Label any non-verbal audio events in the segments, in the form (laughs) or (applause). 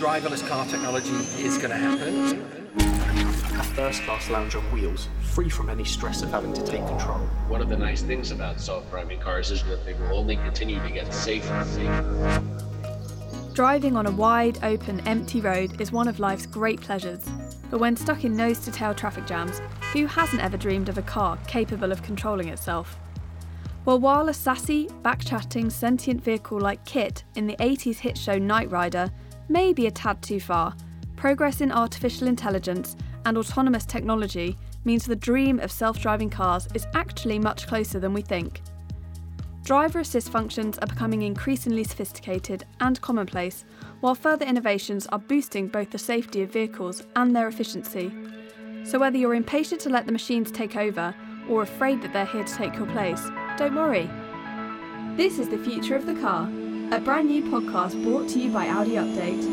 driverless car technology is going to happen. A first class lounge on wheels, free from any stress of having to take control. One of the nice things about self driving cars is that they will only continue to get safer and safer. Driving on a wide, open, empty road is one of life's great pleasures. But when stuck in nose to tail traffic jams, who hasn't ever dreamed of a car capable of controlling itself? Well, while a sassy, back-chatting, sentient vehicle like KITT in the 80s hit show Knight Rider may be a tad too far, progress in artificial intelligence and autonomous technology means the dream of self driving cars is actually much closer than we think. Driver assist functions are becoming increasingly sophisticated and commonplace, while further innovations are boosting both the safety of vehicles and their efficiency. So, whether you're impatient to let the machines take over or afraid that they're here to take your place, don't worry. This is the future of the car, a brand new podcast brought to you by Audi Update.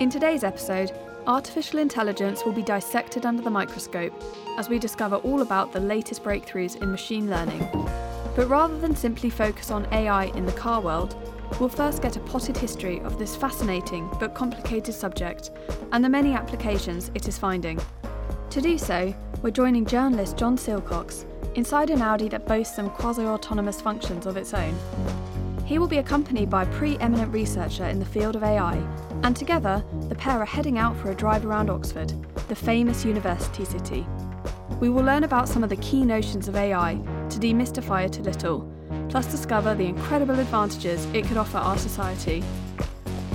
In today's episode, artificial intelligence will be dissected under the microscope as we discover all about the latest breakthroughs in machine learning. But rather than simply focus on AI in the car world, we'll first get a potted history of this fascinating but complicated subject and the many applications it is finding. To do so, we're joining journalist John Silcox inside an Audi that boasts some quasi autonomous functions of its own. He will be accompanied by a pre eminent researcher in the field of AI, and together, the pair are heading out for a drive around Oxford, the famous university city. We will learn about some of the key notions of AI to demystify it a little, plus discover the incredible advantages it could offer our society.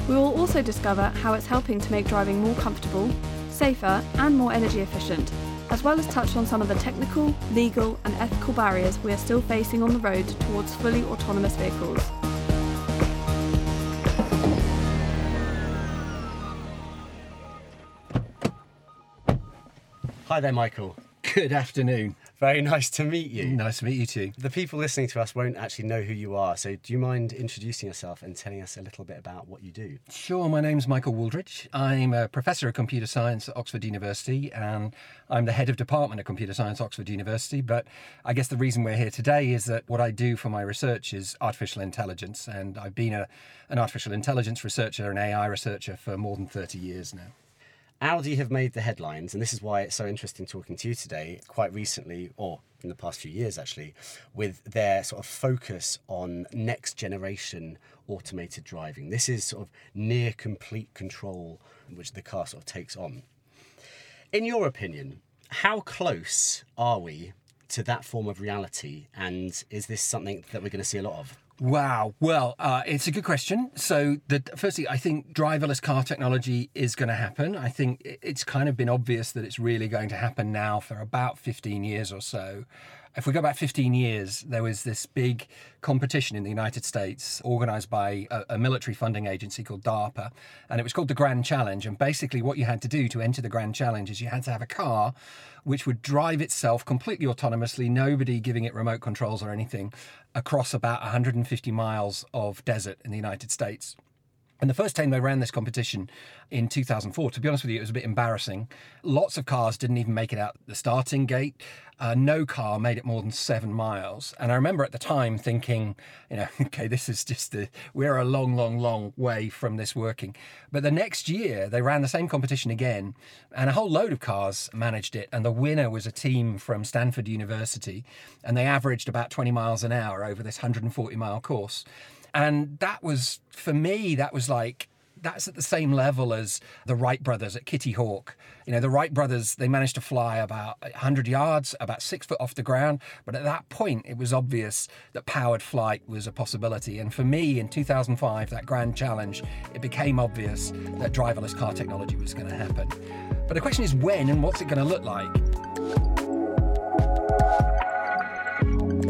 We will also discover how it's helping to make driving more comfortable, safer, and more energy efficient, as well as touch on some of the technical, legal, and ethical barriers we are still facing on the road towards fully autonomous vehicles. Hi there, Michael. Good afternoon. Very (laughs) nice to meet you. Nice to meet you too. The people listening to us won't actually know who you are, so do you mind introducing yourself and telling us a little bit about what you do? Sure, my name's Michael Wooldridge. I'm a professor of computer science at Oxford University and I'm the head of department of computer science at Oxford University. But I guess the reason we're here today is that what I do for my research is artificial intelligence, and I've been a, an artificial intelligence researcher and AI researcher for more than 30 years now. Audi have made the headlines, and this is why it's so interesting talking to you today, quite recently, or in the past few years actually, with their sort of focus on next generation automated driving. This is sort of near complete control which the car sort of takes on. In your opinion, how close are we to that form of reality, and is this something that we're going to see a lot of? Wow. Well, uh, it's a good question. So, the, firstly, I think driverless car technology is going to happen. I think it's kind of been obvious that it's really going to happen now for about 15 years or so. If we go back 15 years, there was this big competition in the United States organized by a, a, military funding agency called DARPA, and it was called the Grand Challenge. And basically, what you had to do to enter the Grand Challenge is you had to have a car which would drive itself completely autonomously, nobody giving it remote controls or anything, across about 150 miles of desert in the United States. And the first time they ran this competition in 2004, to be honest with you, it was a bit embarrassing. Lots of cars didn't even make it out the starting gate. Uh, no car made it more than seven miles. And I remember at the time thinking, you know, (laughs) okay, this is just the, we're a long, long, long way from this working. But the next year, they ran the same competition again, and a whole load of cars managed it. And the winner was a team from Stanford University, and they averaged about 20 miles an hour over this 140 mile course. And that was, for me, that was like, that's at the same level as the Wright brothers at Kitty Hawk. You know, the Wright brothers, they managed to fly about 100 yards, about six foot off the ground. But at that point, it was obvious that powered flight was a possibility. And for me, in 2005, that grand challenge, it became obvious that driverless car technology was going to happen. But the question is when and what's it going to look like?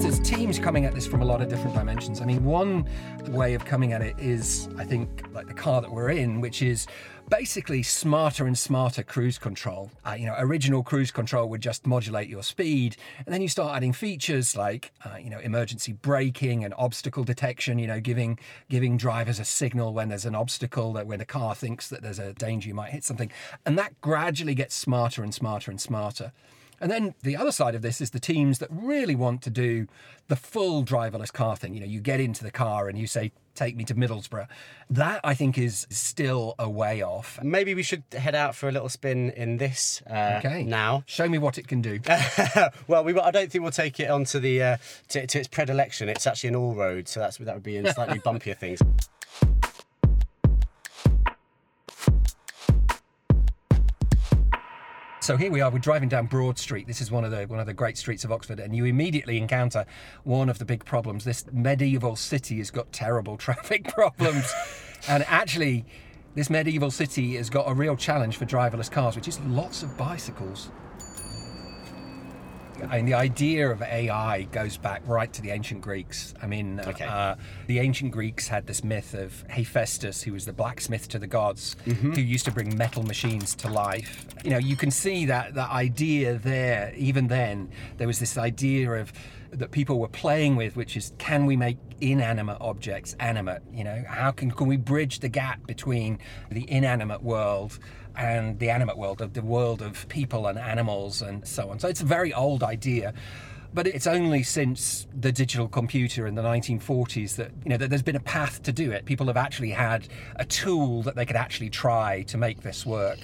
There's teams coming at this from a lot of different dimensions. I mean, one way of coming at it is, I think, like the car that we're in, which is basically smarter and smarter cruise control. Uh, you know, original cruise control would just modulate your speed, and then you start adding features like, uh, you know, emergency braking and obstacle detection. You know, giving giving drivers a signal when there's an obstacle that when the car thinks that there's a danger you might hit something, and that gradually gets smarter and smarter and smarter. And then the other side of this is the teams that really want to do the full driverless car thing. You know, you get into the car and you say, take me to Middlesbrough. That I think is still a way off. Maybe we should head out for a little spin in this uh, Okay. now. Show me what it can do. (laughs) well, we, I don't think we'll take it onto the uh, to, to its predilection. It's actually an allroad, so that's that would be in slightly (laughs) bumpier things. So here we are. We're driving down Broad Street. This is one of the one of the great streets of Oxford, and you immediately encounter one of the big problems. This medieval city has got terrible (laughs) traffic problems, (laughs) and actually, this medieval city has got a real challenge for driverless cars, which is lots of bicycles. I mean, the idea of AI goes back right to the ancient Greeks. I mean, uh, Okay. uh, the ancient Greeks had this myth of Hephaestus, who was the blacksmith to the gods, who used to bring metal machines to life. You know, you can see that that idea there. Even then, there was this idea of that people were playing with, which is, can we make inanimate objects animate? You know, how can can we bridge the gap between the inanimate world and the animate world, of the world of people and animals and so on. So it's a very old idea. But it's only since the digital computer in the 1940s that you know that there's been a path to do it. People have actually had a tool that they could actually try to make this work.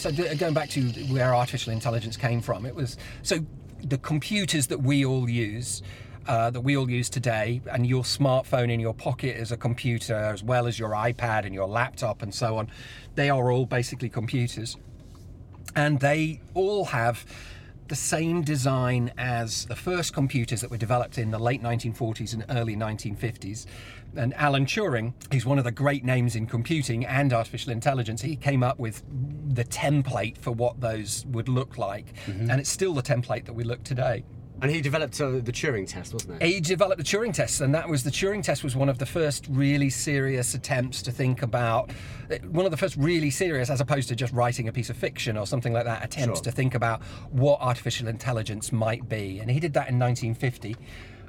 So going back to where artificial intelligence came from, it was so the computers that we all use. Uh, that we all use today, and your smartphone in your pocket is a computer, as well as your iPad and your laptop and so on. They are all basically computers and they all have the same design as the first computers that were developed in the late 1940s and early 1950s. And Alan Turing, who's one of the great names in computing and artificial intelligence, he came up with the template for what those would look like. And it's still the template that we look today. and he developed uh, the Turing test, wasn't it? He developed the Turing test, and that was the Turing test was one of the first really serious attempts to think about one of the first really serious, as opposed to just writing a piece of fiction or something like that, attempts Sure. to think about what artificial intelligence might be. And he did that in 1950.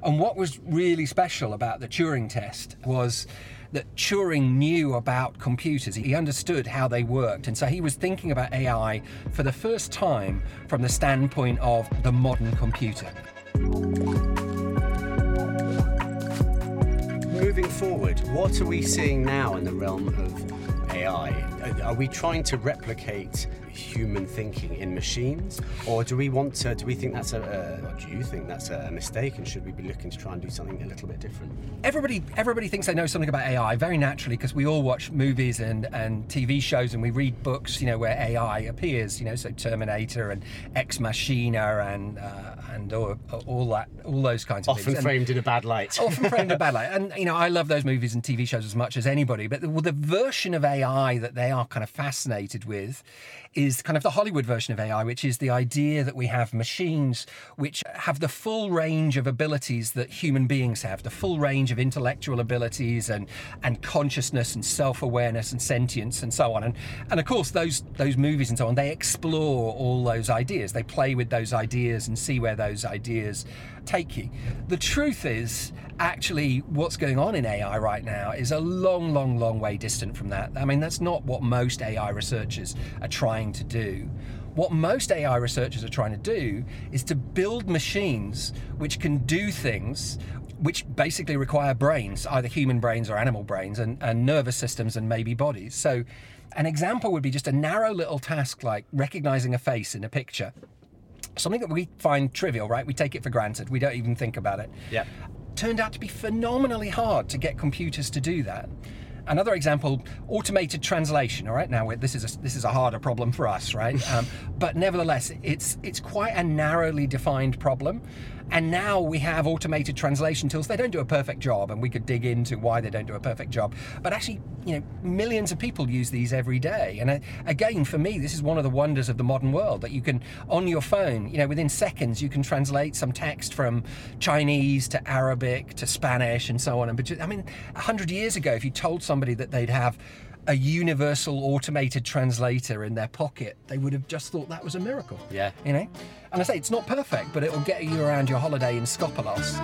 And what was really special about the Turing test was that Turing knew about computers. He understood how they worked. And so he was thinking about AI for the first time from the standpoint of the modern computer. Moving forward, what are we seeing now in the realm of AI? Are- we trying to replicate human thinking in machines, or do we want to? Do we think that's a? or do you think that's a mistake? And should we be looking to try and do something a little bit different? everybody everybody thinks they know something about AI very naturally because we all watch movies and, and TV shows and we read books, you know, where AI appears, you know, so Terminator and Ex Machina and uh, and all, all that all those kinds of Often things. And- framed in a bad light. (laughs) often framed in a bad light. And you know, I love those movies and TV shows as much as anybody. But the, well, the version of AI that they are kind of fascinated with is kind of the Hollywood version of AI, which is the idea that we have machines which have the full range of abilities that human beings have, the full range of intellectual abilities and and consciousness and self-awareness and sentience and so on. And and of course, those those movies and so on, they explore all those ideas. They play with those ideas and see where those ideas take you. The truth is, actually, what's going on in AI right now is a long, long, long way distant from that. I mean, that's not what most AI researchers are trying to do. What most AI researchers are trying to do is to build machines which can do things which basically require brains, either human brains or animal brains, and, and nervous systems and maybe bodies. So, an example would be just a narrow little task like recognizing a face in a picture something that we find trivial, right? We take it for granted. We don't even think about it. Yeah. Turned out to be phenomenally hard to get computers to do that. Another example, automated translation. All right, now we're- this is a, this is a harder problem for us, right? (laughs) Um, but nevertheless, it's it's quite a narrowly defined problem. And now we have automated translation tools. They don't do a perfect job, and we could dig into why they don't do a perfect job. But actually, you know, millions of people use these every day. And uh, again, for me, this is one of the wonders of the modern world that you can, on your phone, you know, within seconds, you can translate some text from Chinese to Arabic to Spanish and so on. And I mean, a hundred years ago, if you told somebody that they'd have a universal automated translator in their pocket, they would have just thought that was a miracle. Yeah. You know? And I say it's not perfect, but it will get you around your holiday in Skopelos.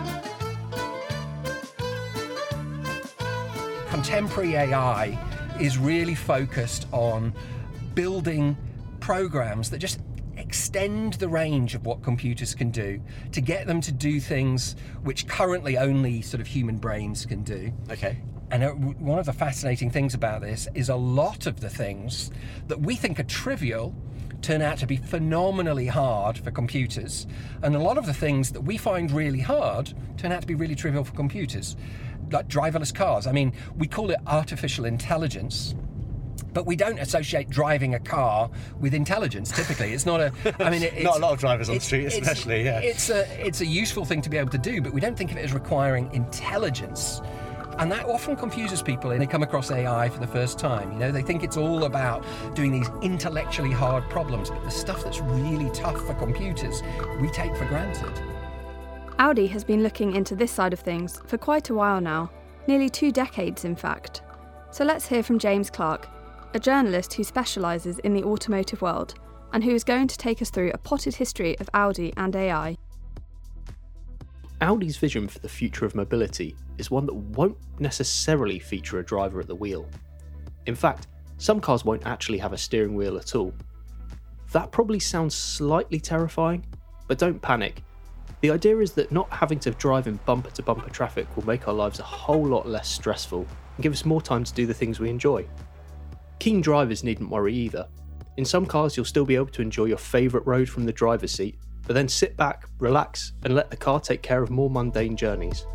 Contemporary AI is really focused on building programs that just extend the range of what computers can do to get them to do things which currently only sort of human brains can do. Okay. And uh, one of the fascinating things about this is a lot of the things that we think are trivial turn out to be phenomenally hard for computers. And a lot of the things that we find really hard turn out to be really trivial for computers, like driverless cars. I mean, we call it artificial intelligence. But we don't associate driving a car with intelligence. Typically, it's not a. (laughs) I mean, it, it's, Not a lot of drivers on the street, especially, yeah. It's a it's a useful thing to be able to do, but we don't think of it as requiring intelligence. And that often confuses people and they come across AI for the first time. You know, they think it's all about doing these intellectually hard problems, but the stuff that's really tough for computers, we take for granted. Audi has been looking into this side of things for quite a while now, nearly two decades in fact. So let's hear from James Clark, a journalist who specialises in the automotive world and who is going to take us through a potted history of Audi and AI. Audi's vision for the future of mobility is one that won't necessarily feature a driver at the wheel. In fact, some cars won't actually have a steering wheel at all. That probably sounds slightly terrifying, but don't panic. The idea is that not having to drive in bumper to bumper traffic will make our lives a whole lot less stressful and give us more time to do the things we enjoy. Keen drivers needn't worry either. In some cars, you'll still be able to enjoy your favourite road from the driver's seat, but then sit back, relax, and let the car take care of more mundane journeys.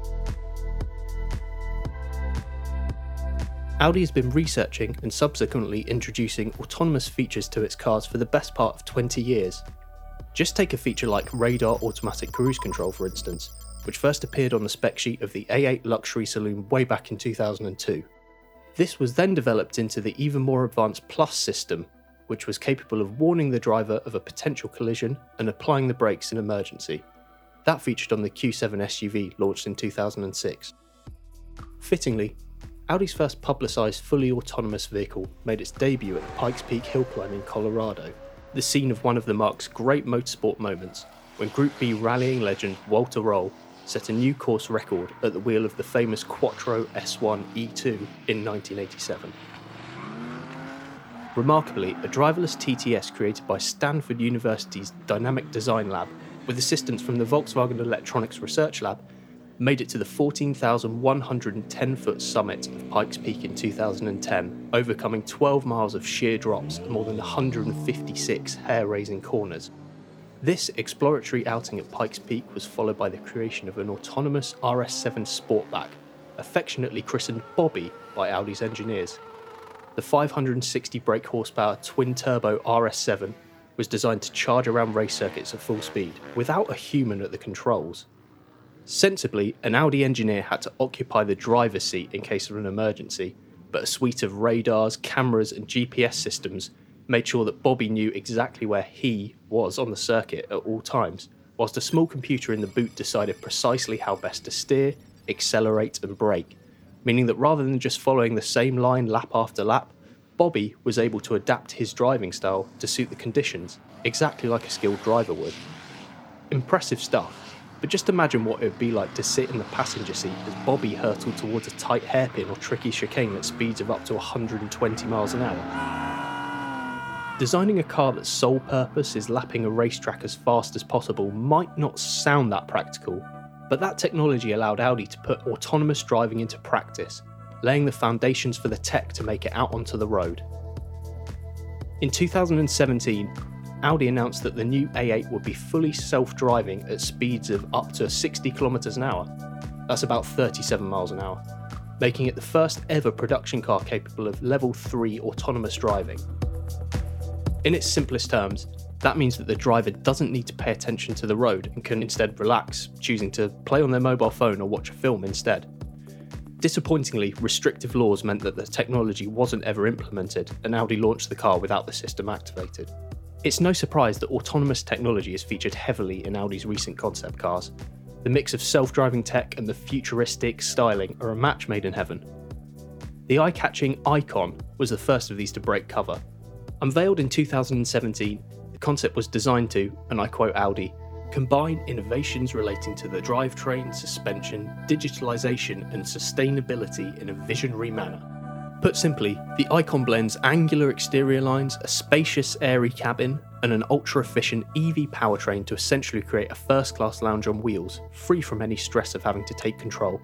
Audi has been researching and subsequently introducing autonomous features to its cars for the best part of 20 years. Just take a feature like radar automatic cruise control, for instance, which first appeared on the spec sheet of the A8 luxury saloon way back in 2002. This was then developed into the even more advanced Plus system, which was capable of warning the driver of a potential collision and applying the brakes in emergency. That featured on the Q7 SUV launched in 2006. Fittingly, Audi's first publicised fully autonomous vehicle made its debut at the Pikes Peak Hill Climb in Colorado, the scene of one of the marque's great motorsport moments when Group B rallying legend Walter Röhrl set a new course record at the wheel of the famous Quattro S1 E2 in 1987. Remarkably, a driverless TTS created by Stanford University's Dynamic Design Lab, with assistance from the Volkswagen Electronics Research Lab, made it to the 14,110 foot summit of Pikes Peak in 2010, overcoming 12 miles of sheer drops and more than 156 hair raising corners. This exploratory outing at Pikes Peak was followed by the creation of an autonomous RS7 Sportback, affectionately christened Bobby by Audi's engineers. The 560 brake horsepower twin turbo RS7 was designed to charge around race circuits at full speed without a human at the controls. Sensibly, an Audi engineer had to occupy the driver's seat in case of an emergency, but a suite of radars, cameras, and GPS systems made sure that Bobby knew exactly where he was on the circuit at all times, whilst a small computer in the boot decided precisely how best to steer, accelerate, and brake, meaning that rather than just following the same line lap after lap, Bobby was able to adapt his driving style to suit the conditions, exactly like a skilled driver would. Impressive stuff, but just imagine what it would be like to sit in the passenger seat as Bobby hurtled towards a tight hairpin or tricky chicane at speeds of up to 120 miles an hour. Designing a car that's sole purpose is lapping a racetrack as fast as possible might not sound that practical, but that technology allowed Audi to put autonomous driving into practice, laying the foundations for the tech to make it out onto the road. In 2017, Audi announced that the new A8 would be fully self driving at speeds of up to 60 kilometers an hour. That's about 37 miles an hour, making it the first ever production car capable of level 3 autonomous driving. In its simplest terms, that means that the driver doesn't need to pay attention to the road and can instead relax, choosing to play on their mobile phone or watch a film instead. Disappointingly, restrictive laws meant that the technology wasn't ever implemented, and Audi launched the car without the system activated. It's no surprise that autonomous technology is featured heavily in Audi's recent concept cars. The mix of self driving tech and the futuristic styling are a match made in heaven. The eye catching Aicon was the first of these to break cover. Unveiled in 2017, the concept was designed to, and I quote Audi, combine innovations relating to the drivetrain, suspension, digitalization, and sustainability in a visionary manner. Put simply, the Aicon blends angular exterior lines, a spacious, airy cabin, and an ultra efficient EV powertrain to essentially create a first class lounge on wheels, free from any stress of having to take control.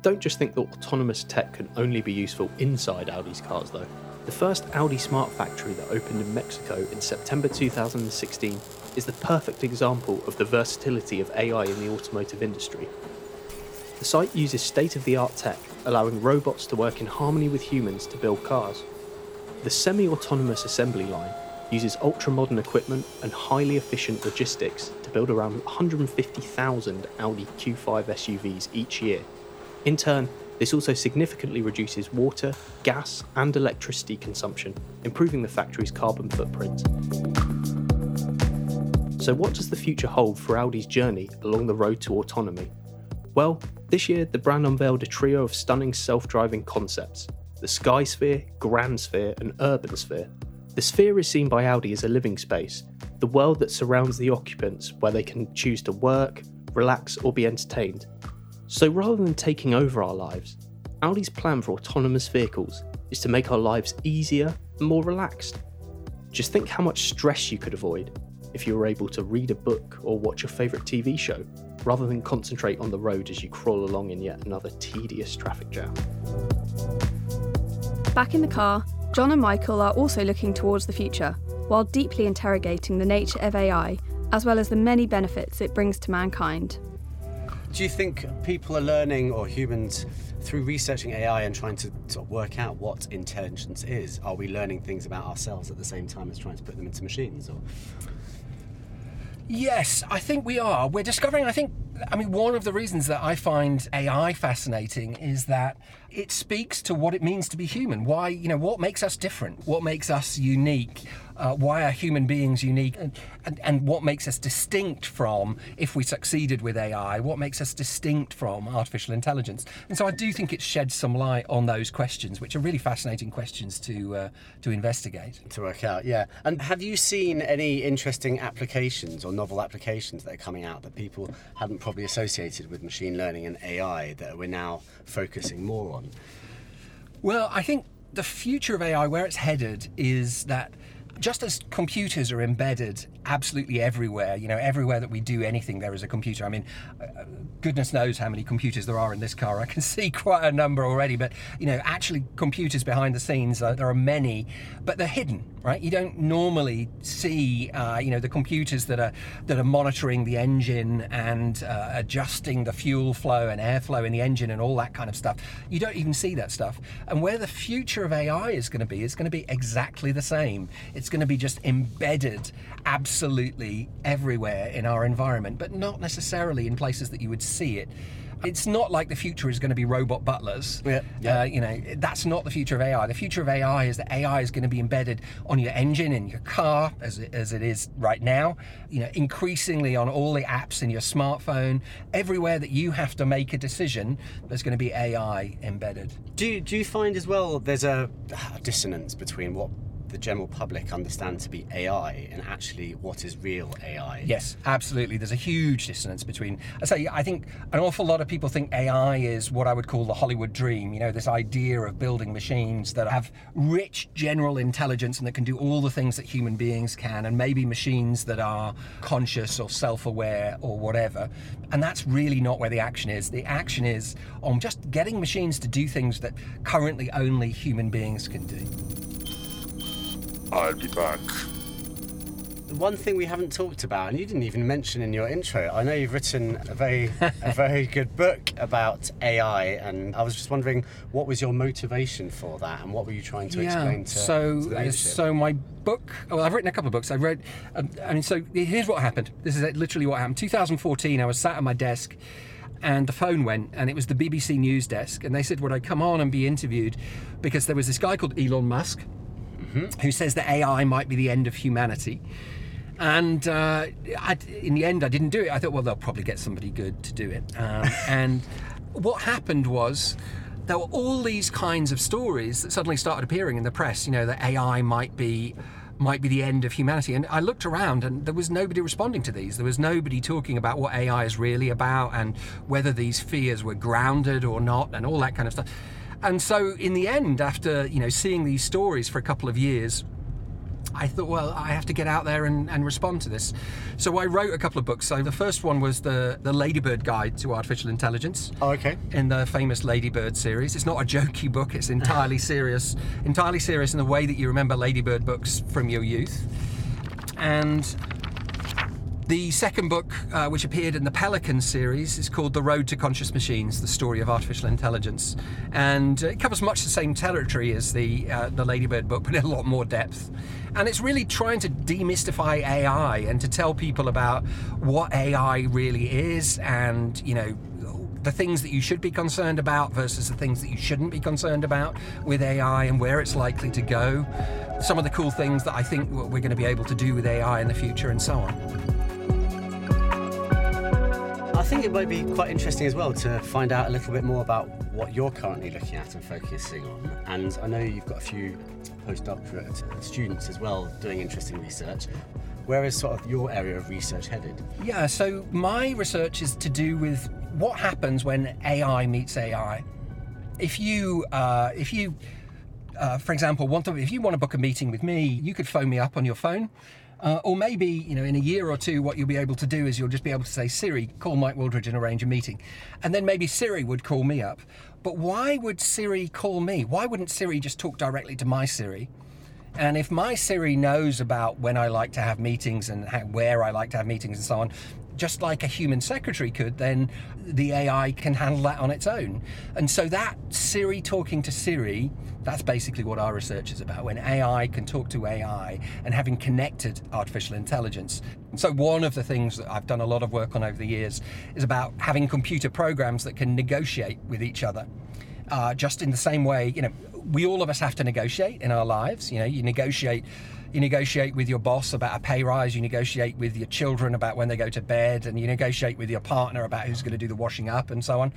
Don't just think that autonomous tech can only be useful inside Audi's cars, though. The first Audi Smart Factory that opened in Mexico in September 2016 is the perfect example of the versatility of AI in the automotive industry. The site uses state of the art tech, allowing robots to work in harmony with humans to build cars. The semi autonomous assembly line uses ultra modern equipment and highly efficient logistics to build around 150,000 Audi Q5 SUVs each year. In turn, this also significantly reduces water, gas, and electricity consumption, improving the factory's carbon footprint. So, what does the future hold for Audi's journey along the road to autonomy? Well, this year the brand unveiled a trio of stunning self driving concepts the Sky Sphere, Grand Sphere, and Urban Sphere. The Sphere is seen by Audi as a living space, the world that surrounds the occupants where they can choose to work, relax, or be entertained. So rather than taking over our lives, Audi's plan for autonomous vehicles is to make our lives easier and more relaxed. Just think how much stress you could avoid if you were able to read a book or watch your favourite TV show, rather than concentrate on the road as you crawl along in yet another tedious traffic jam. Back in the car, John and Michael are also looking towards the future, while deeply interrogating the nature of AI, as well as the many benefits it brings to mankind. Do you think people are learning, or humans, through researching AI and trying to sort of work out what intelligence is? Are we learning things about ourselves at the same time as trying to put them into machines? Or Yes, I think we are. We're discovering, I think, I mean, one of the reasons that I find AI fascinating is that it speaks to what it means to be human. Why, you know, what makes us different? What makes us unique? Uh, why are human beings unique? And, and, and what makes us distinct from, if we succeeded with AI, what makes us distinct from artificial intelligence? And so I do think it sheds some light on those questions, which are really fascinating questions to, uh, to investigate. to work out, yeah. And have you seen any interesting applications or novel applications that are coming out that people hadn't probably associated with machine learning and AI that we're now focusing more on? Well, I think the future of AI, where it's headed, is that just as computers are embedded absolutely everywhere, you know, everywhere that we do anything, there is a computer. I mean, uh, goodness knows how many computers there are in this car. I can (laughs) see quite a number already, but, you know, actually, computers behind the scenes, uh, there are many, but they're hidden, right? You don't normally see, uh, you know, the computers that are that are monitoring the engine and uh, adjusting the fuel flow and airflow in the engine and all that kind of stuff. You don't even see that stuff. And where the future of AI is going to be is going to be exactly the same. It's going to be just embedded absolutely everywhere in our environment, but not necessarily in places that you would see it. It's not like the future is going to be robot butlers. Yeah, yeah. Uh, you know, that's not the future of AI. The future of AI is that AI is going to be embedded on your engine in your car, as it, as it is right now. You know, increasingly on all the apps in your smartphone, everywhere that you have to make a decision, there's going to be AI embedded. Do you, do you find as well there's a, a dissonance between what the general public understand to be AI and actually what is real AI? Yes, absolutely. There's a huge dissonance between. I say, I think an awful lot of people think AI is what I would call the Hollywood dream. You know, this idea of building machines that have rich general intelligence and that can do all the things that human beings can, and maybe machines that are conscious or self-aware or whatever. And that's really not where the action is. The action is on just getting machines to do things that currently only human beings can do. I'll be back. One thing we haven't talked about, and you didn't even mention in your intro, I know you've written a very, (laughs) a very good book about AI, and I was just wondering what was your motivation for that, and what were you trying to explain to, so to the uh, so my book well i've written a couple of books. I read um, i mean so here's what happened. This is literally what happened. 2014 i was sat at my desk and the phone went and it was the bbc news desk and they said would i come on and be interviewed? Because there was this guy called elon musk who says that ai might be the end of humanity and uh, I, in the end, I didn't do it. I thought, well, they'll probably get somebody good to do it. Um, (laughs) and what happened was there were all these kinds of stories that suddenly started appearing in the press. You know, that AI might be might be the end of humanity. And I looked around, and there was nobody responding to these. There was nobody talking about what AI is really about and whether these fears were grounded or not, and all that kind of stuff. And so, in the end, after you know seeing these stories for a couple of years, I thought, well, I have to get out there and, and respond to this. So I wrote a couple of books. So the first one was the the Ladybird Guide to Artificial Intelligence. Oh, okay. In the famous Ladybird series, it's not a jokey book. It's entirely (laughs) serious, entirely serious in the way that you remember Ladybird books from your youth. And the second book, uh, which appeared in the Pelican series, is called The Road to Conscious Machines: The Story of Artificial Intelligence, and it covers much the same territory as the uh, the Ladybird book, (laughs) but in a lot more depth. And it's really trying to demystify AI and to tell people about what AI really is, and you know the things that you should be concerned about versus the things that you shouldn't be concerned about with AI and where it's likely to go. Some of the cool things that I think we're going to be able to do with AI in the future, and so on. I think it might be quite interesting as well to find out a little bit more about what you're currently looking at and focusing on. And I know you've got a few postdoctorate students as well doing interesting research. Where is sort of your area of research headed? Yeah, so my research is to do with what happens when AI meets AI. If you, uh, if you, uh, for example, want to, if you want to book a meeting with me, you could phone me up on your phone uh, or maybe, you know, in a year or two, what you'll be able to do is you'll just be able to say, Siri, call Mike Wooldridge and arrange a meeting. And then maybe Siri would call me up. But why would Siri call me? Why wouldn't Siri just talk directly to my Siri? And if my Siri knows about when I like to have meetings and how, where I like to have meetings and so on, just like a human secretary could, then the AI can handle that on its own. And so that Siri talking to Siri, that's basically what our research is about when AI can talk to AI and having connected artificial intelligence. And so, one of the things that I've done a lot of work on over the years is about having computer programs that can negotiate with each other. Uh, just in the same way, you know, we all of us have to negotiate in our lives. You know, you negotiate you negotiate with your boss about a pay rise, you negotiate with your children about when they go to bed, and you negotiate with your partner about who's going to do the washing up and so on.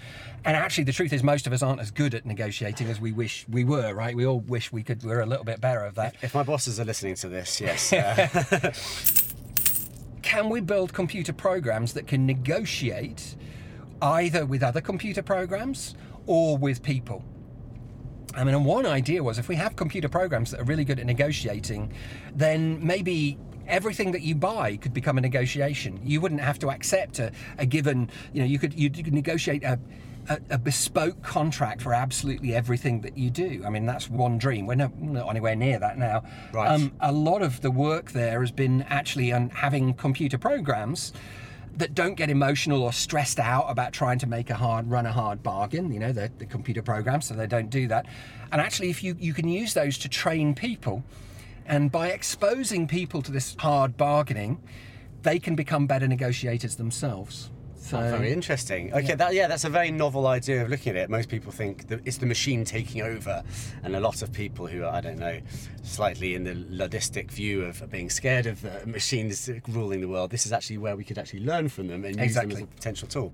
And actually, the truth is, most of us aren't as good at negotiating as we wish we were, right? We all wish we could, we are a little bit better at that. If, if my bosses are listening to this, yes. (laughs) Uh... (laughs) can we build computer programs that can negotiate either with other computer programs or with people? I mean, and one idea was if we have computer programs that are really good at negotiating, then maybe everything that you buy could become a negotiation. You wouldn't have to accept a, a given, you know, you could, you could negotiate a, a, a, bespoke contract for absolutely everything that you do. I mean, that's one dream. We're not, not anywhere near that now. Right. Um, a lot of the work there has been actually on having computer programs that don't get emotional or stressed out about trying to make a hard run a hard bargain you know the, the computer programs so they don't do that. And actually if you you can use those to train people and by exposing people to this hard bargaining they can become better negotiators themselves so, oh, very interesting. Okay, yeah. That, yeah, that's a very novel idea of looking at it. Most people think that it's the machine taking over, and a lot of people who are, I don't know, slightly in the ludistic view of being scared of the machines ruling the world. This is actually where we could actually learn from them and exactly. use them as a potential tool.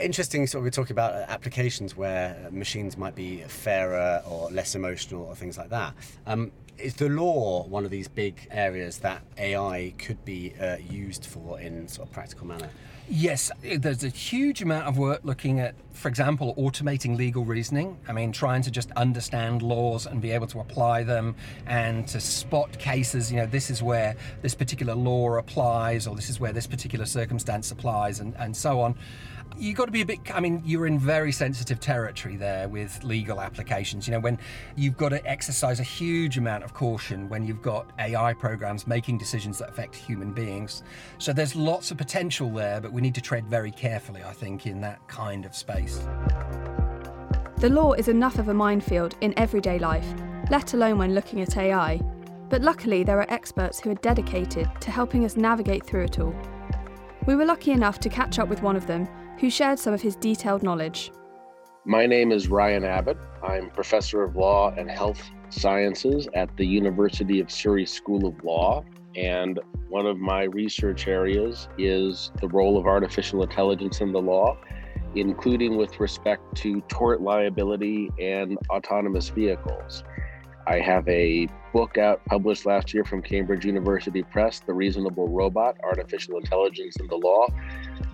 Interesting, sort of, we're talking about applications where machines might be fairer or less emotional or things like that. Um, is the law one of these big areas that AI could be uh, used for in sort of practical manner? Yes, eh, there's a huge amount of work looking at, for example, automating legal reasoning. I mean, trying to just understand laws and be able to apply them and to spot cases. You know, this is where this particular law applies, or this is where this particular circumstance applies, and, and so on you got to be a bit i mean you're in very sensitive territory there with legal applications. You know when you've got to exercise a huge amount of caution when you've got ai programs making decisions that affect human beings. So there's lots of potential there but we need to tread very carefully i think in that kind of space. The law is enough of a minefield in everyday life let alone when looking at ai but luckily there are experts who are dedicated to helping us navigate through it all. We were lucky enough to catch up with one of them who shared some of his detailed knowledge. My name is Ryan Abbott. I'm professor of law and health sciences at the University of Surrey School of Law. And one of my research areas is the role of artificial intelligence in the law, including with respect to tort liability and autonomous vehicles. I have a book out published last year from Cambridge University Press, The Reasonable Robot Artificial Intelligence in the Law,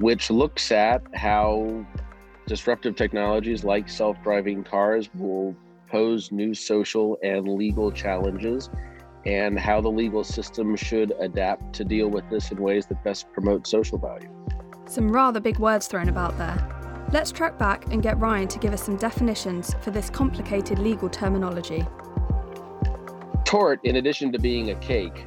which looks at how disruptive technologies like self driving cars will pose new social and legal challenges, and how the legal system should adapt to deal with this in ways that best promote social value. Some rather big words thrown about there. Let's track back and get Ryan to give us some definitions for this complicated legal terminology. Tort, in addition to being a cake,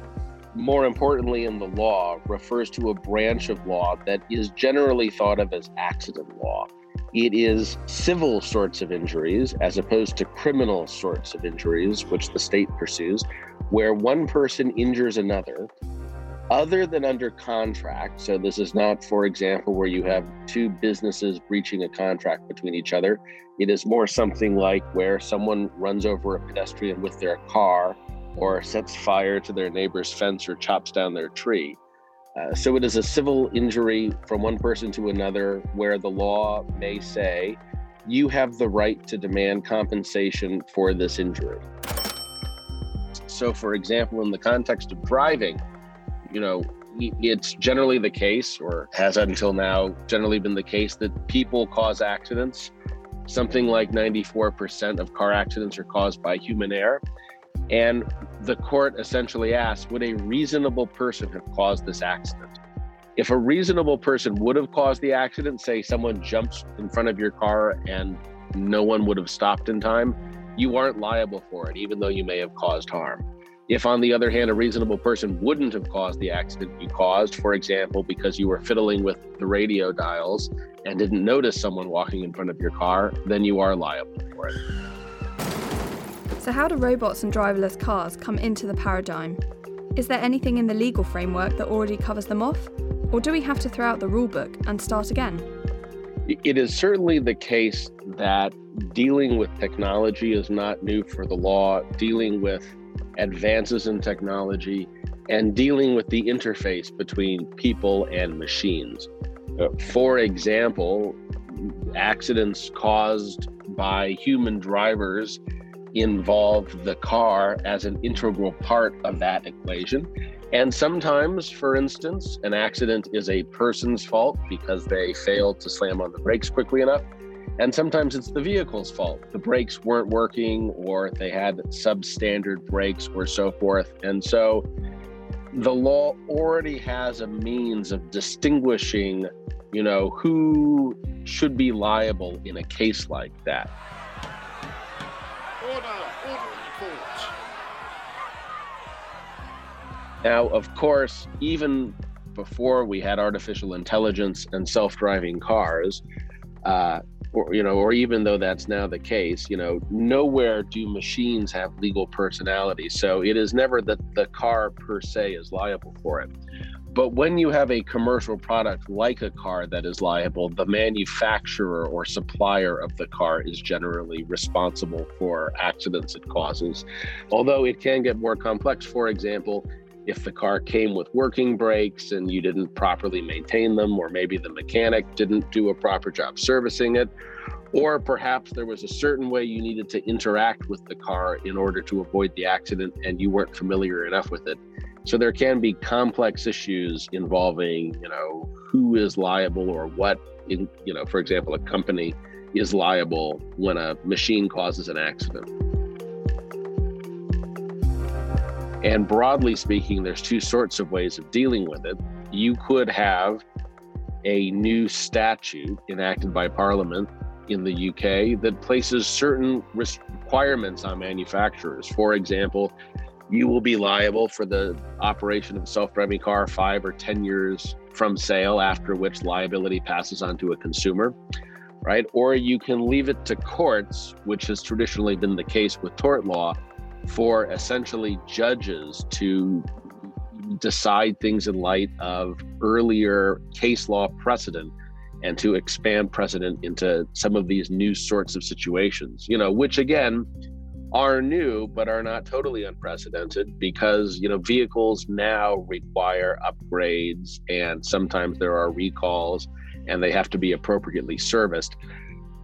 more importantly in the law, refers to a branch of law that is generally thought of as accident law. It is civil sorts of injuries as opposed to criminal sorts of injuries, which the state pursues, where one person injures another other than under contract. So, this is not, for example, where you have two businesses breaching a contract between each other. It is more something like where someone runs over a pedestrian with their car or sets fire to their neighbor's fence or chops down their tree. Uh, so, it is a civil injury from one person to another where the law may say you have the right to demand compensation for this injury. So, for example, in the context of driving, you know, it's generally the case, or has until now generally been the case, that people cause accidents. Something like 94% of car accidents are caused by human error. And the court essentially asks Would a reasonable person have caused this accident? If a reasonable person would have caused the accident, say someone jumps in front of your car and no one would have stopped in time, you aren't liable for it, even though you may have caused harm. If, on the other hand, a reasonable person wouldn't have caused the accident you caused, for example, because you were fiddling with the radio dials and didn't notice someone walking in front of your car, then you are liable for it. So, how do robots and driverless cars come into the paradigm? Is there anything in the legal framework that already covers them off? Or do we have to throw out the rulebook and start again? It is certainly the case that dealing with technology is not new for the law. Dealing with advances in technology, and dealing with the interface between people and machines. Uh, for example, accidents caused by human drivers involve the car as an integral part of that equation. And sometimes, for instance, an accident is a person's fault because they failed to slam on the brakes quickly enough. And sometimes it's the vehicle's fault. The brakes weren't working, or they had substandard brakes, or so forth. And so the law already has a means of distinguishing, you know, who should be liable in a case like that. Order, order Now, of course, even before we had artificial intelligence and self-driving cars, uh, or you know, or even though that's now the case, you know, nowhere do machines have legal personality. So it is never that the car per se is liable for it. But when you have a commercial product like a car that is liable, the manufacturer or supplier of the car is generally responsible for accidents it causes. Although it can get more complex, for example, if the car came with working brakes and you didn't properly maintain them, or maybe the mechanic didn't do a proper job servicing it, or perhaps there was a certain way you needed to interact with the car in order to avoid the accident and you weren't familiar enough with it. So there can be complex issues involving, you know, who is liable or what in, you know, for example, a company is liable when a machine causes an accident. And broadly speaking, there's two sorts of ways of dealing with it. You could have a new statute enacted by Parliament in the UK that places certain requirements on manufacturers. For example, you will be liable for the operation of a self driving car five or 10 years from sale, after which liability passes on to a consumer, right? Or you can leave it to courts, which has traditionally been the case with tort law, for essentially judges to decide things in light of earlier case law precedent and to expand precedent into some of these new sorts of situations, you know, which again are new but are not totally unprecedented because, you know, vehicles now require upgrades and sometimes there are recalls and they have to be appropriately serviced.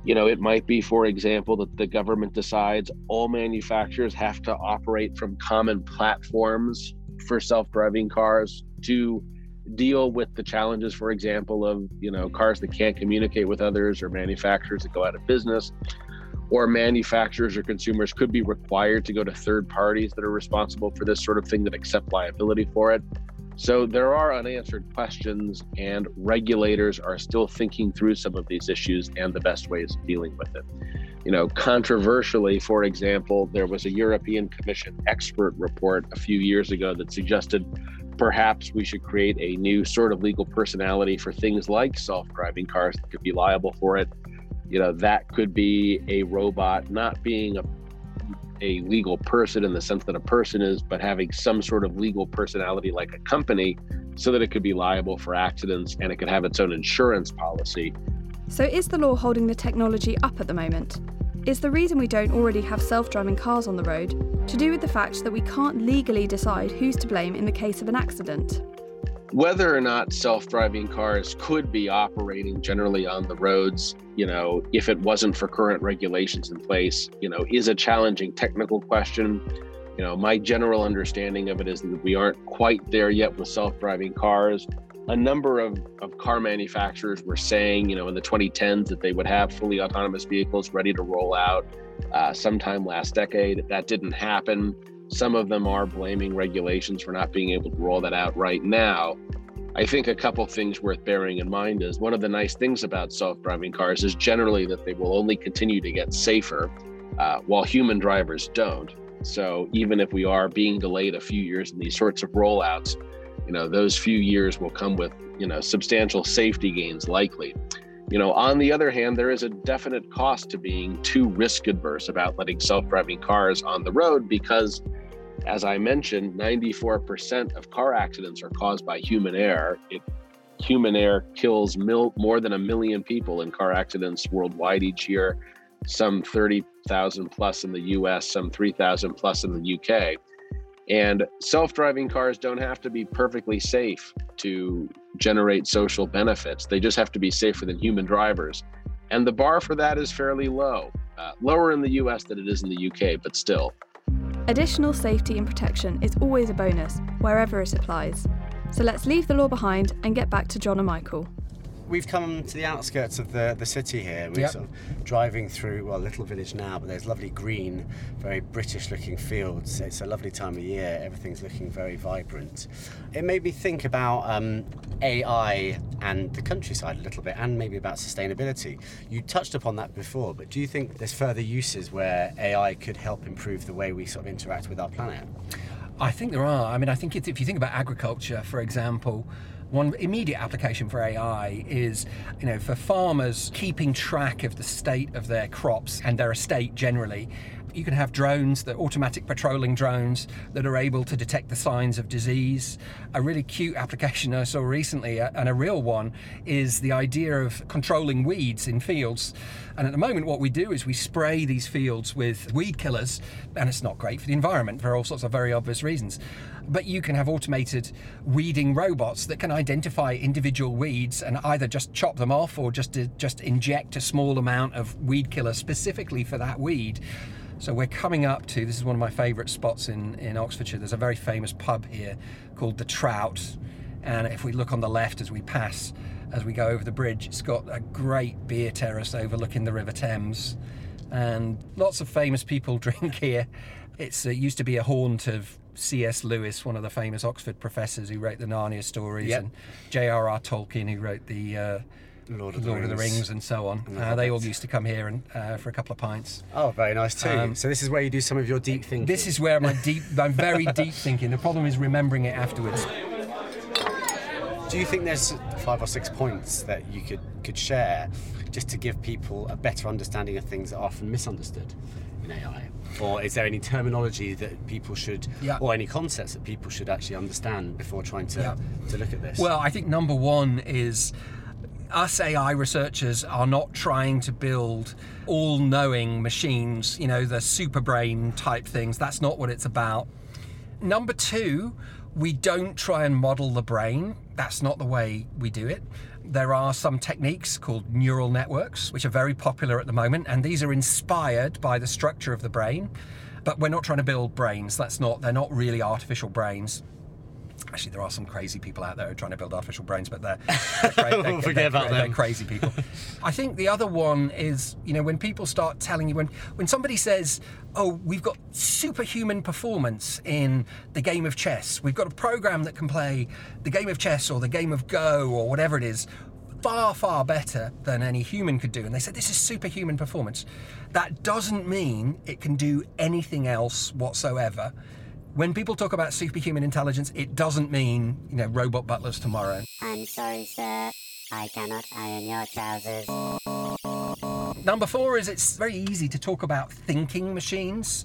You know, it might be, for example, that the government decides all manufacturers have to operate from common platforms for self driving cars to deal with the challenges, for example, of you know cars that can't communicate with others or manufacturers that go out of business, or manufacturers or consumers could be required to go to third parties that are responsible for this sort of thing that accept liability for it. So there are unanswered questions, and regulators are still thinking through some of these issues and the best ways of dealing with it. You know, controversially, for example, there was a European Commission expert report a few years ago that suggested perhaps we should create a new sort of legal personality for things like self-driving cars that could be liable for it you know that could be a robot not being a a legal person in the sense that a person is but having some sort of legal personality like a company so that it could be liable for accidents and it could have its own insurance policy so is the law holding the technology up at the moment is the reason we don't already have self driving cars on the road to do with the fact that we can't legally decide who's to blame in the case of an accident? Whether or not self driving cars could be operating generally on the roads, you know, if it wasn't for current regulations in place, you know, is a challenging technical question. You know, my general understanding of it is that we aren't quite there yet with self driving cars a number of, of car manufacturers were saying, you know, in the 2010s that they would have fully autonomous vehicles ready to roll out uh, sometime last decade. That didn't happen. Some of them are blaming regulations for not being able to roll that out right now. I think a couple things worth bearing in mind is one of the nice things about self-driving cars is generally that they will only continue to get safer, uh, while human drivers don't. So even if we are being delayed a few years in these sorts of rollouts, you know those few years will come with you know substantial safety gains likely you know on the other hand there is a definite cost to being too risk adverse about letting self-driving cars on the road because as i mentioned 94% of car accidents are caused by human error it, human error kills mil, more than a million people in car accidents worldwide each year some 30,000 plus in the US some 3,000 plus in the UK and self driving cars don't have to be perfectly safe to generate social benefits. They just have to be safer than human drivers. And the bar for that is fairly low, uh, lower in the US than it is in the UK, but still. Additional safety and protection is always a bonus, wherever it applies. So let's leave the law behind and get back to John and Michael we've come to the outskirts of the, the city here. We're yep. sort of driving through, well, a little village now, but there's lovely green, very British looking fields. It's a lovely time of year. Everything's looking very vibrant. It made me think about um, AI and the countryside a little bit, and maybe about sustainability. You touched upon that before, but do you think there's further uses where AI could help improve the way we sort of interact with our planet? I think there are. I mean, I think if you think about agriculture, for example, one immediate application for AI is, you know, for farmers keeping track of the state of their crops and their estate generally you can have drones, the automatic patrolling drones that are able to detect the signs of disease. A really cute application I saw recently, uh, and a real one, is the idea of controlling weeds in fields. And at the moment, what we do is we spray these fields with weed killers, and it's not great for the environment for all sorts of very obvious reasons. But you can have automated weeding robots that can identify individual weeds and either just chop them off or just uh, just inject a small amount of weed killer specifically for that weed. So we're coming up to this is one of my favourite spots in, in Oxfordshire. There's a very famous pub here called the Trout. And if we look on the left as we pass, as we go over the bridge, it's got a great beer terrace overlooking the River Thames. And lots of famous people (laughs) drink here. It's, it used to be a haunt of C.S. Lewis, one of the famous Oxford professors who wrote the Narnia stories, yep. and J.R.R. Tolkien, who wrote the uh, Lord of, Lord the, of the Rings and so on. Uh, they all used to come here and uh, for a couple of pints. Oh, very nice too. Um, so this is where you do some of your deep thinking. This is where my deep, I'm very (laughs) deep thinking. The problem is remembering it afterwards. Do you think there's five or six points that you could could share just to give people a better understanding of things that are often misunderstood AI? Or is there any terminology that people should, yeah. or any concepts that people should actually understand before trying to, yeah. to look at this? Well, I think number one is us AI researchers are not trying to build all knowing machines, you know, the super brain type things. That's not what it's about. Number two, we don't try and model the brain. That's not the way we do it. There are some techniques called neural networks, which are very popular at the moment, and these are inspired by the structure of the brain. But we're not trying to build brains. That's not, they're not really artificial brains. Actually, there are some crazy people out there who are trying to build artificial brains, but they're, (laughs) they're, We'll they're- forget they're- about they're them. crazy people. (laughs) I think the other one is, you know, when people start telling you when when somebody says, "Oh, we've got superhuman performance in the game of chess. We've got a program that can play the game of chess or the game of Go or whatever it is." Far, far better than any human could do. And they said this is superhuman performance. That doesn't mean it can do anything else whatsoever. When people talk about superhuman intelligence, it doesn't mean, you know, robot butlers tomorrow. I'm sorry, sir. I cannot iron your trousers. Number four is it's very easy to talk about thinking machines.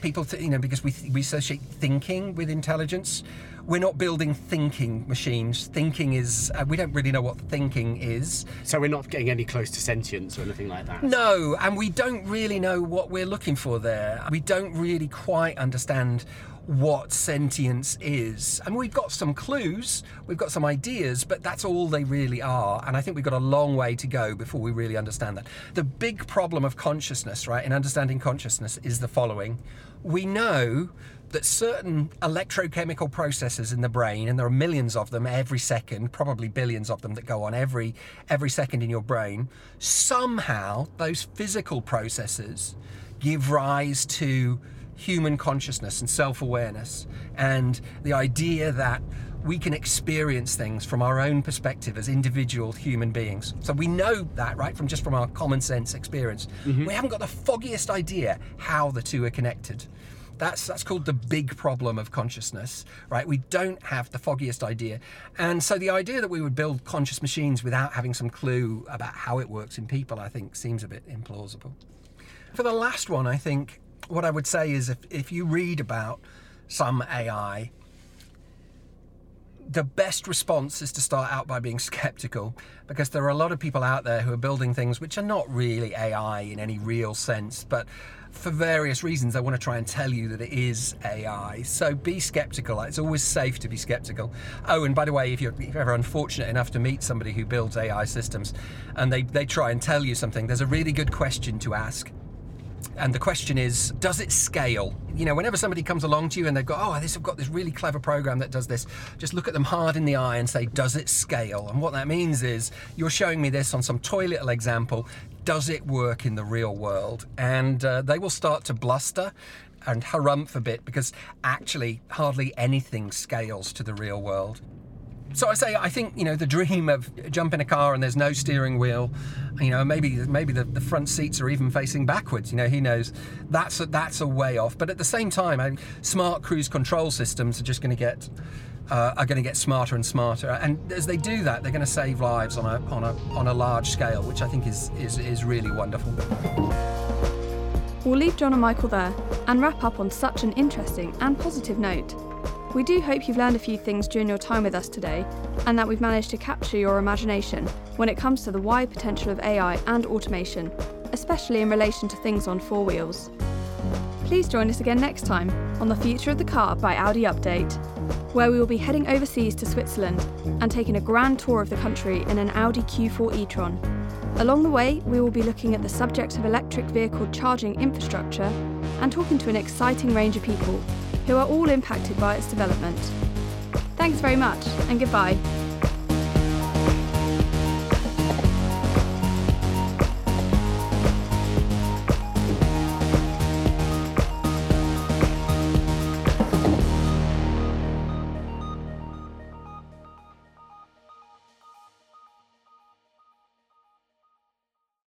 People, th- you know, because we, we associate thinking with intelligence. We're not building thinking machines. Thinking is, uh, we don't really know what thinking is. So we're not getting any close to sentience or anything like that. No, and we don't really know what we're looking for there. We don't really quite understand what sentience is. And we've got some clues, we've got some ideas, but that's all they really are. And I think we've got a long way to go before we really understand that. The big problem of consciousness, right, in understanding consciousness is the following. We know that certain electrochemical processes in the brain and there are millions of them every second probably billions of them that go on every every second in your brain somehow those physical processes give rise to human consciousness and self-awareness and the idea that we can experience things from our own perspective as individual human beings. So we know that right from just from our common sense experience. Mm-hmm. We haven't got the foggiest idea how the two are connected. That's that's called the big problem of consciousness, right? We don't have the foggiest idea, and so the idea that we would build conscious machines without having some clue about how it works in people, I think, seems a bit implausible. For the last one, I think what I would say is if if you read about some AI, the best response is to start out by being (laughs) skeptical because there are a lot of people out there who are building things which are not really AI in any real sense, but for various reasons, they want to try and tell you that it is AI. So be skeptical. It's always safe to be skeptical. Oh, and by the way, if you're, if you're ever unfortunate enough to meet somebody who builds AI systems and they, they try and tell you something, there's a really good question to ask. And the question is, does it scale? You know, whenever somebody comes along to you and they've got, oh, this, I've got this really clever program that does this, just look at them hard in the eye and say, does it scale? And what that means is, you're showing me this on some toy little example. Does it work in the real world? And uh, they will start to bluster and harumph a bit because actually hardly anything scales to the real world. So I say, I think you know the dream of jump in a car and there's no steering wheel, you know, maybe maybe the, the front seats are even facing backwards. You know, who knows? That's a, that's a way off. But at the same time, I, smart cruise control systems are just going to get uh, are going to get smarter and smarter. And as they do that, they're going to save lives on a on a on a large scale, which I think is is, is really wonderful. We'll leave John and Michael there and wrap up on such an interesting and positive note. We do hope you've learned a few things during your time with us today and that we've managed to capture your imagination when it comes to the wide potential of AI and automation, especially in relation to things on four wheels. Please join us again next time on The Future of the Car by Audi Update, where we will be heading overseas to Switzerland and taking a grand tour of the country in an Audi Q4 e-tron. Along the way, we will be looking at the subject of electric vehicle charging infrastructure and talking to an exciting range of people who are all impacted by its development. Thanks very much and goodbye.